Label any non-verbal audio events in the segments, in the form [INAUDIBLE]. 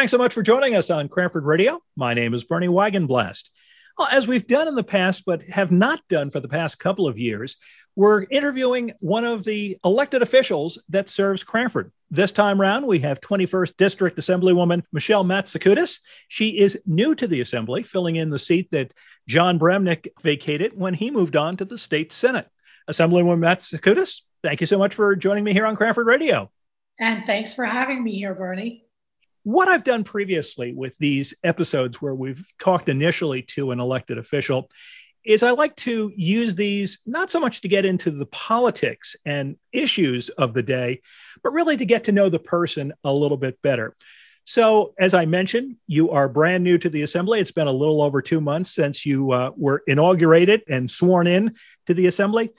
thanks so much for joining us on Cranford Radio. My name is Bernie Wagenblast. As we've done in the past, but have not done for the past couple of years, we're interviewing one of the elected officials that serves Cranford. This time around, we have 21st District Assemblywoman Michelle Matsikoudis. She is new to the Assembly, filling in the seat that Jon Bramnick vacated when he moved on to the state Senate. Assemblywoman Matsikoudis, thank you so much for joining me here on Cranford Radio. And thanks for having me here, Bernie. What I've done previously with these episodes where we've talked initially to an elected official is I like to use these not so much to get into the politics and issues of the day, but really to get to know the person a little bit better. So, as I mentioned, you are brand new to the assembly. It's been a little over two months since you uh, were inaugurated and sworn in to the assembly.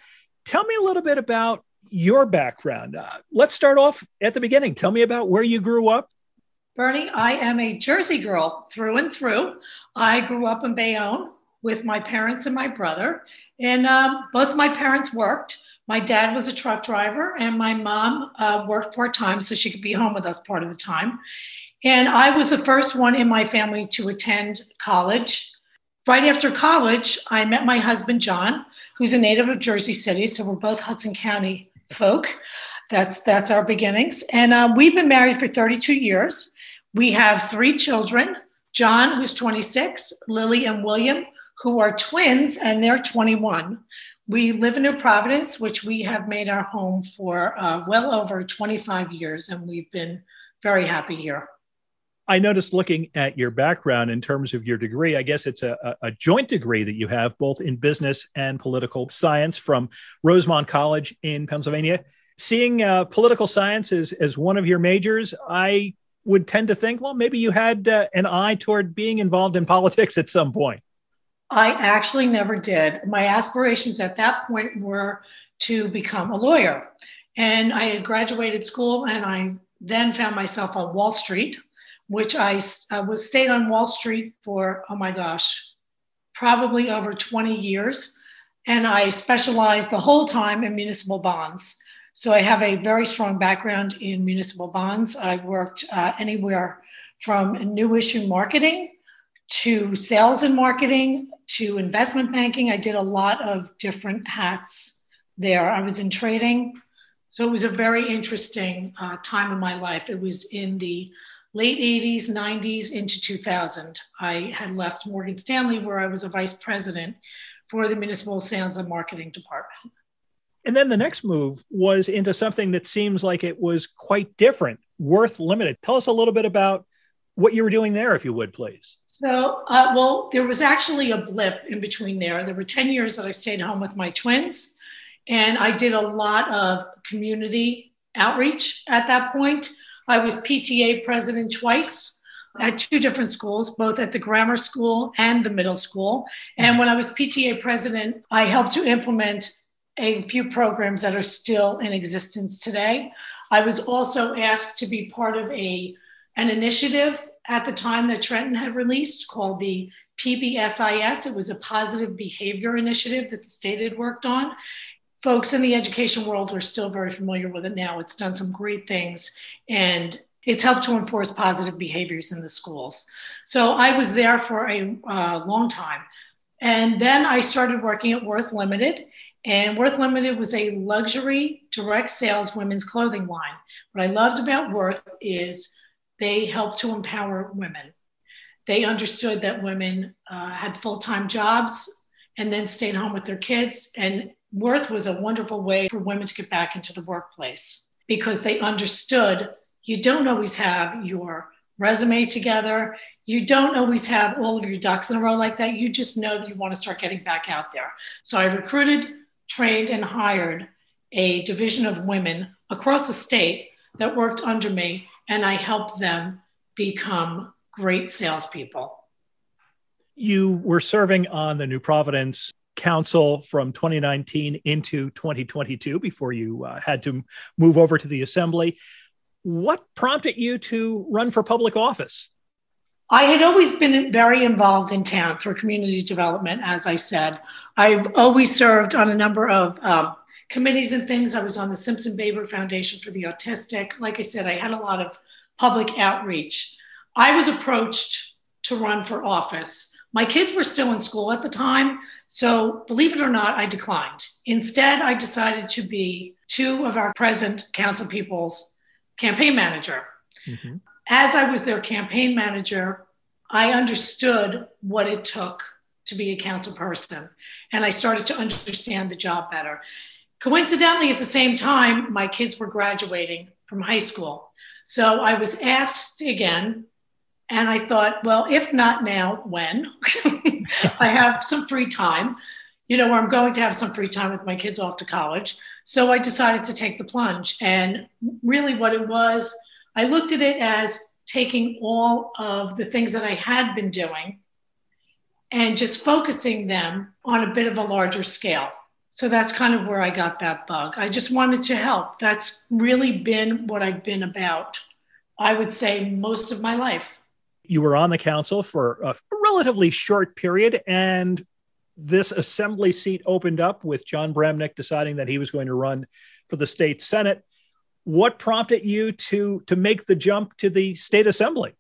Tell me a little bit about your background. Uh, let's start off at the beginning. Tell me about where you grew up. Bernie, I am a Jersey girl through and through. I grew up in Bayonne with my parents and my brother. And um, both my parents worked. My dad was a truck driver, and my mom uh, worked part time so she could be home with us part of the time. And I was the first one in my family to attend college. Right after college, I met my husband, John, who's a native of Jersey City. So we're both Hudson County folk. That's, that's our beginnings. And uh, we've been married for 32 years. We have three children John, who's 26, Lily and William, who are twins, and they're 21. We live in New Providence, which we have made our home for uh, well over 25 years, and we've been very happy here. I noticed looking at your background in terms of your degree, I guess it's a, a, joint degree that you have both in business and political science from Rosemont College in Pennsylvania. Seeing uh, political science as, as one of your majors, I would tend to think, well, maybe you had uh, an eye toward being involved in politics at some point. I actually never did. My aspirations at that point were to become a lawyer. And I had graduated school and I then found myself on Wall Street, which I uh, was stayed on Wall Street for, oh my gosh, probably over 20 years. And I specialized the whole time in municipal bonds. So I have a very strong background in municipal bonds. I worked uh, anywhere from new issue marketing to sales and marketing to investment banking. I did a lot of different hats there. I was in trading. So it was a very interesting uh, time in my life. It was in the late 80s, 90s into 2000. I had left Morgan Stanley, where I was a vice president for the municipal sales and marketing department. And then the next move was into something that seems like it was quite different, Worth Limited. Tell us a little bit about what you were doing there, if you would, please. So, uh, well, there was actually a blip in between there. There were 10 years that I stayed home with my twins, and I did a lot of community outreach at that point. I was PTA president twice at two different schools, both at the grammar school and the middle school. And when I was PTA president, I helped to implement a few programs that are still in existence today. I was also asked to be part of a an initiative at the time that Trenton had released called the PBSIS. It was a positive behavior initiative that the state had worked on. Folks in the education world are still very familiar with it now. It's done some great things and it's helped to enforce positive behaviors in the schools. So I was there for a uh, long time. And then I started working at Worth Limited. And Worth Limited was a luxury direct sales women's clothing line. What I loved about Worth is they helped to empower women. They understood that women uh, had full time jobs and then stayed home with their kids. And Worth was a wonderful way for women to get back into the workplace because they understood you don't always have your resume together. You don't always have all of your ducks in a row like that. You just know that you want to start getting back out there. So I recruited, trained, and hired a division of women across the state that worked under me and I helped them become great salespeople. You were serving on the New Providence Council from 2019 into 2022 before you uh, had to move over to the Assembly. What prompted you to run for public office? I had always been very involved in town through community development, as I said. I've always served on a number of um, committees and things. I was on the Simpson Baber Foundation for the Autistic. Like I said, I had a lot of public outreach. I was approached to run for office. My kids were still in school at the time, so believe it or not, I declined. Instead, I decided to be two of our present council people's campaign manager. Mm-hmm. As I was their campaign manager, I understood what it took to be a council person, and I started to understand the job better. Coincidentally, at the same time, my kids were graduating from high school. So I was asked again, and I thought, well, if not now, when? [LAUGHS] I have some free time, you know, where I'm going to have some free time with my kids off to college. So I decided to take the plunge. And really, what it was, I looked at it as taking all of the things that I had been doing and just focusing them on a bit of a larger scale. So that's kind of where I got that bug. I just wanted to help. That's really been what I've been about, I would say, most of my life. You were on the council for a relatively short period, and this assembly seat opened up with Jon Bramnick deciding that he was going to run for the state senate. What prompted you to to make the jump to the state assembly?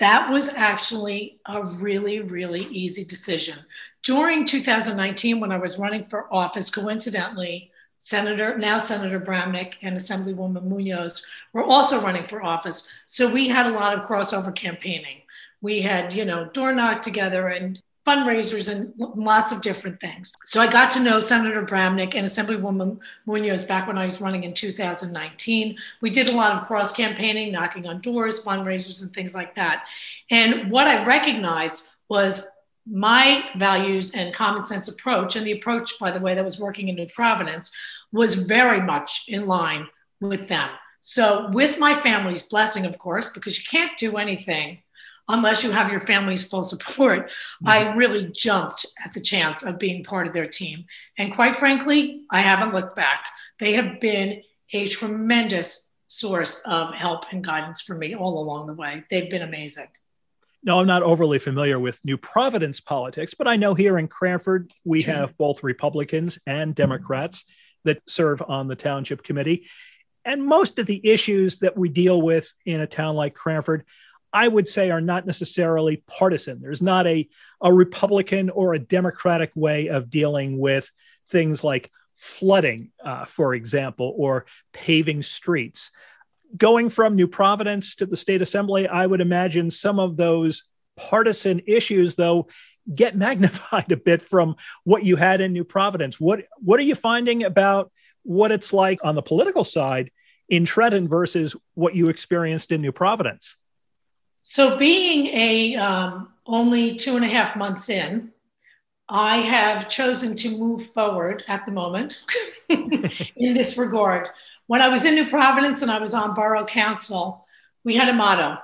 That was actually a really, really easy decision. During 2019, when I was running for office, coincidentally, Senator, now Senator Bramnick and Assemblywoman Munoz were also running for office. So we had a lot of crossover campaigning. We had, you know, door knock together and fundraisers and lots of different things. So I got to know Senator Bramnick and Assemblywoman Munoz back when I was running in 2019. We did a lot of cross campaigning, knocking on doors, fundraisers, and things like that. And what I recognized was my values and common sense approach, and the approach, by the way, that was working in New Providence, was very much in line with them. So, with my family's blessing, of course, because you can't do anything unless you have your family's full support, mm-hmm. I really jumped at the chance of being part of their team. And quite frankly, I haven't looked back. They have been a tremendous source of help and guidance for me all along the way. They've been amazing. No, I'm not overly familiar with New Providence politics, but I know here in Cranford, we mm-hmm. have both Republicans and Democrats that serve on the township committee. And most of the issues that we deal with in a town like Cranford I would say are not necessarily partisan. There's not a, a Republican or a Democratic way of dealing with things like flooding, uh, for example, or paving streets. Going from New Providence to the state assembly, I would imagine some of those partisan issues, though, get [LAUGHS] magnified a bit from what you had in New Providence. What what are you finding about what it's like on the political side in Trenton versus what you experienced in New Providence? So, being a um, only two and a half months in, I have chosen to move forward at the moment [LAUGHS] in this regard. When I was in New Providence and I was on borough council, we had a motto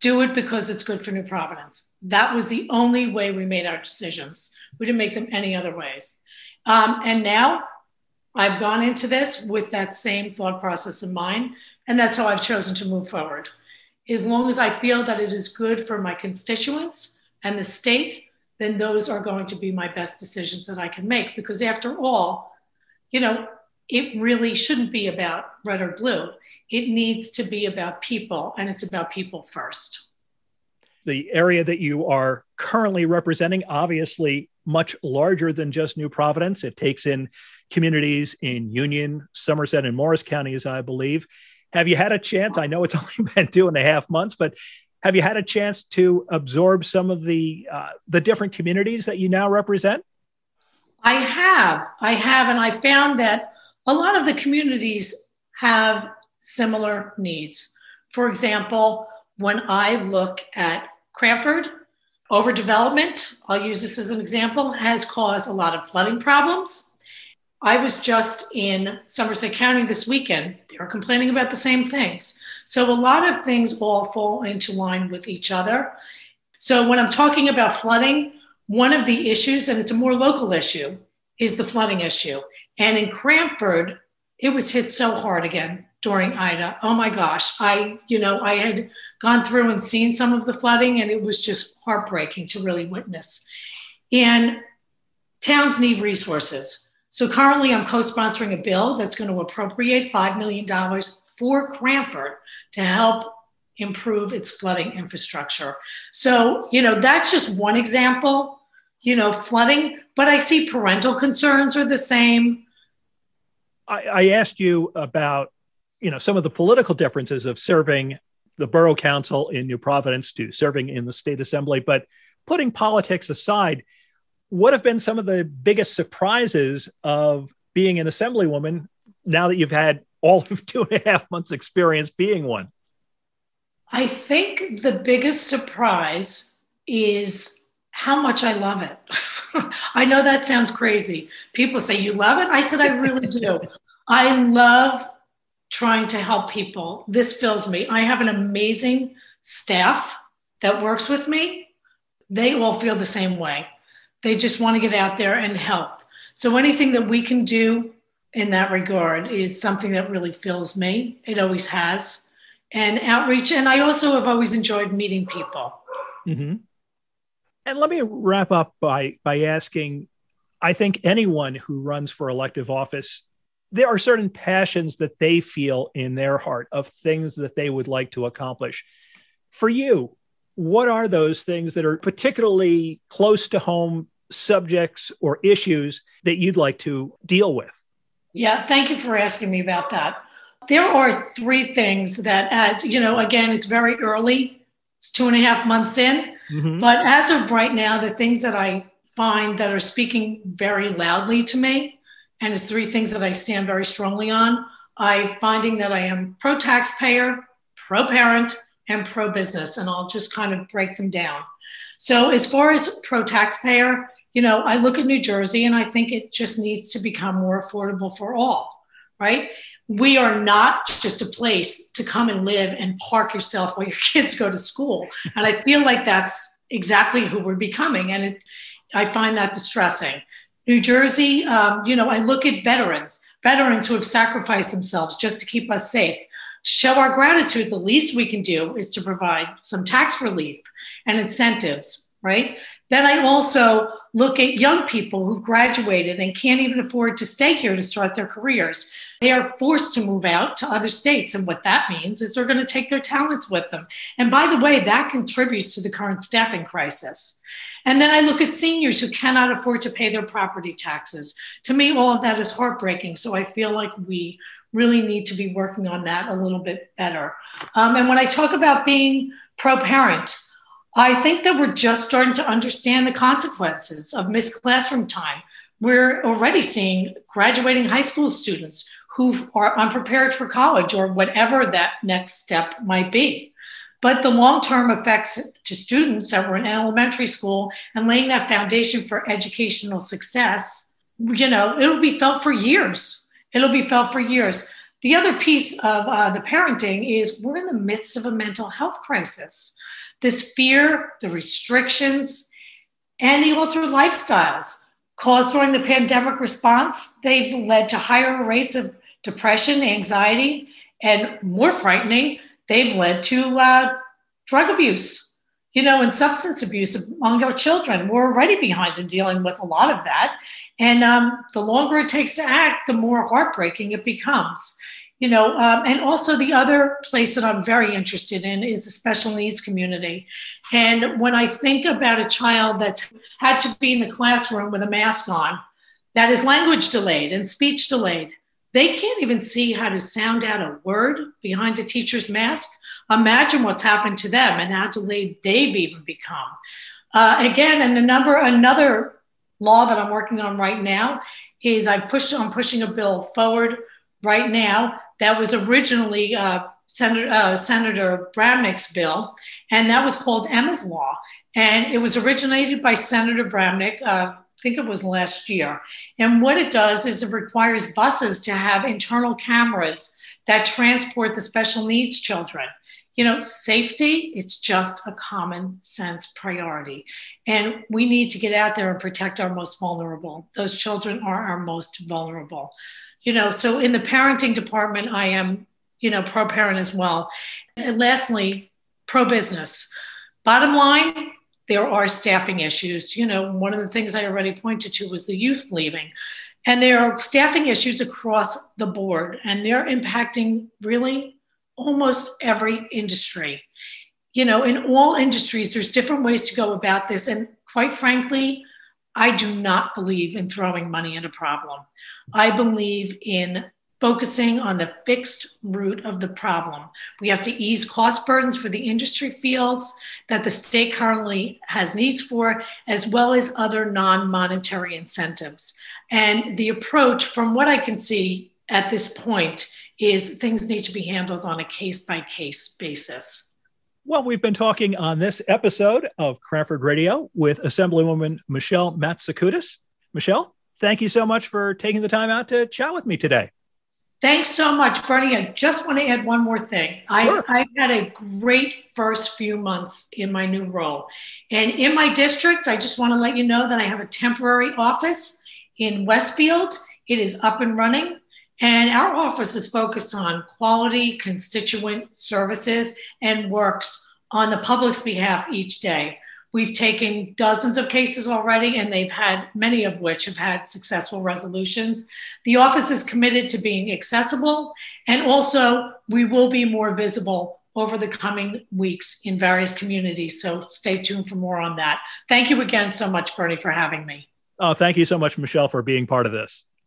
do it because it's good for New Providence. That was the only way we made our decisions. We didn't make them any other ways. Um, and now I've gone into this with that same thought process in mind, and that's how I've chosen to move forward as long as I feel that it is good for my constituents and the state, then those are going to be my best decisions that I can make. Because after all, you know, it really shouldn't be about red or blue. It needs to be about people, and it's about people first. The area that you are currently representing, obviously, much larger than just New Providence. It takes in communities in Union, Somerset, and Morris counties, I believe. Have you had a chance? I know it's [LAUGHS] only been two and a half months, but have you had a chance to absorb some of the uh, the different communities that you now represent? I have, I have, and I found that a lot of the communities have similar needs. For example, when I look at Cranford, overdevelopment, I'll use this as an example, has caused a lot of flooding problems. I was just in Somerset County this weekend. They were complaining about the same things. So a lot of things all fall into line with each other. So when I'm talking about flooding, one of the issues, and it's a more local issue, is the flooding issue. And in Cranford, it was hit so hard again during Ida. Oh my gosh. I, you know, I had gone through and seen some of the flooding, and it was just heartbreaking to really witness. And towns need resources. So currently, I'm co sponsoring a bill that's going to appropriate $5 million for Cranford to help improve its flooding infrastructure. So, you know, that's just one example, you know, flooding, but I see parental concerns are the same. I, I asked you about, you know, some of the political differences of serving the borough council in New Providence to serving in the state assembly, but putting politics aside, what have been some of the biggest surprises of being an assemblywoman now that you've had all of [LAUGHS] two and a half months experience being one? I think the biggest surprise is how much I love it. [LAUGHS] I know that sounds crazy. People say, You love it? I said, I really do. I love trying to help people. This fills me. I have an amazing staff that works with me. They all feel the same way. They just want to get out there and help. So anything that we can do in that regard is something that really fills me. It always has. And outreach. And I also have always enjoyed meeting people. Mm-hmm. And let me wrap up by by asking I think anyone who runs for elective office, there are certain passions that they feel in their heart of things that they would like to accomplish. For you, what are those things that are particularly close to home subjects or issues that you'd like to deal with? Yeah, thank you for asking me about that. There are three things that, as you know, again, it's very early, it's two and a half months in. Mm-hmm. But as of right now, the things that I find that are speaking very loudly to me, and it's three things that I stand very strongly on. I finding that I am pro taxpayer, pro parent, and pro business, and I'll just kind of break them down. So, as far as pro taxpayer, you know, I look at New Jersey and I think it just needs to become more affordable for all, right? We are not just a place to come and live and park yourself while your [LAUGHS] kids go to school. And I feel like that's exactly who we're becoming. And it, I find that distressing. New Jersey, um, you know, I look at veterans, veterans who have sacrificed themselves just to keep us safe. Show our gratitude. The least we can do is to provide some tax relief and incentives, right? Then I also look at young people who graduated and can't even afford to stay here to start their careers. They are forced to move out to other states. And what that means is they're going to take their talents with them. And by the way, that contributes to the current staffing crisis. And then I look at seniors who cannot afford to pay their property taxes. To me, all of that is heartbreaking. So I feel like we really need to be working on that a little bit better. Um, and when I talk about being pro parent, I think that we're just starting to understand the consequences of missed classroom time. We're already seeing graduating high school students who are unprepared for college or whatever that next step might be. But the long term effects to students that were in elementary school and laying that foundation for educational success, you know, it'll be felt for years. It'll be felt for years. The other piece of uh, the parenting is we're in the midst of a mental health crisis. This fear, the restrictions, and the altered lifestyles caused during the pandemic response, they've led to higher rates of depression, anxiety, and more frightening, they've led to uh, drug abuse, you know, and substance abuse among our children. We're already behind in dealing with a lot of that. And um, the longer it takes to act, the more heartbreaking it becomes you know um, and also the other place that i'm very interested in is the special needs community. And when i think about a child that's had to be in the classroom with a mask on that is language delayed and speech delayed they can't even see how to sound out a word behind a teacher's mask. Imagine what's happened to them and how delayed they've even become. Uh, again and a number another law that i'm working on right now is i'm pushing a bill forward right now that was originally uh, Senator, uh, Senator Bramnick's bill, and that was called Emma's Law. And it was originated by Senator Bramnick, uh, I think it was last year. And what it does is it requires buses to have internal cameras that transport the special needs children. You know, safety, it's just a common sense priority. And we need to get out there and protect our most vulnerable. Those children are our most vulnerable you know, so in the parenting department, I am, you know, pro parent as well. And lastly, pro business. Bottom line, there are staffing issues. You know, one of the things I already pointed to was the youth leaving. And there are staffing issues across the board, and they're impacting really almost every industry. You know, in all industries, there's different ways to go about this. And quite frankly, I do not believe in throwing money at a problem. I believe in focusing on the fixed root of the problem. We have to ease cost burdens for the industry fields that the state currently has needs for, as well as other non monetary incentives. And the approach, from what I can see at this point, is things need to be handled on a case by case basis. Well, we've been talking on this episode of Cranford Radio with Assemblywoman Michelle Matsikoudis. Michelle, thank you so much for taking the time out to chat with me today. Thanks so much, Bernie. I just want to add one more thing. Sure. I, I've had a great first few months in my new role. And in my district, I just want to let you know that I have a temporary office in Westfield. It is up and running. And our office is focused on quality constituent services and works on the public's behalf each day. We've taken dozens of cases already, and they've had many of which have had successful resolutions. The office is committed to being accessible, and also we will be more visible over the coming weeks in various communities. So stay tuned for more on that. Thank you again so much, Bernie, for having me. Oh, thank you so much, Michelle, for being part of this.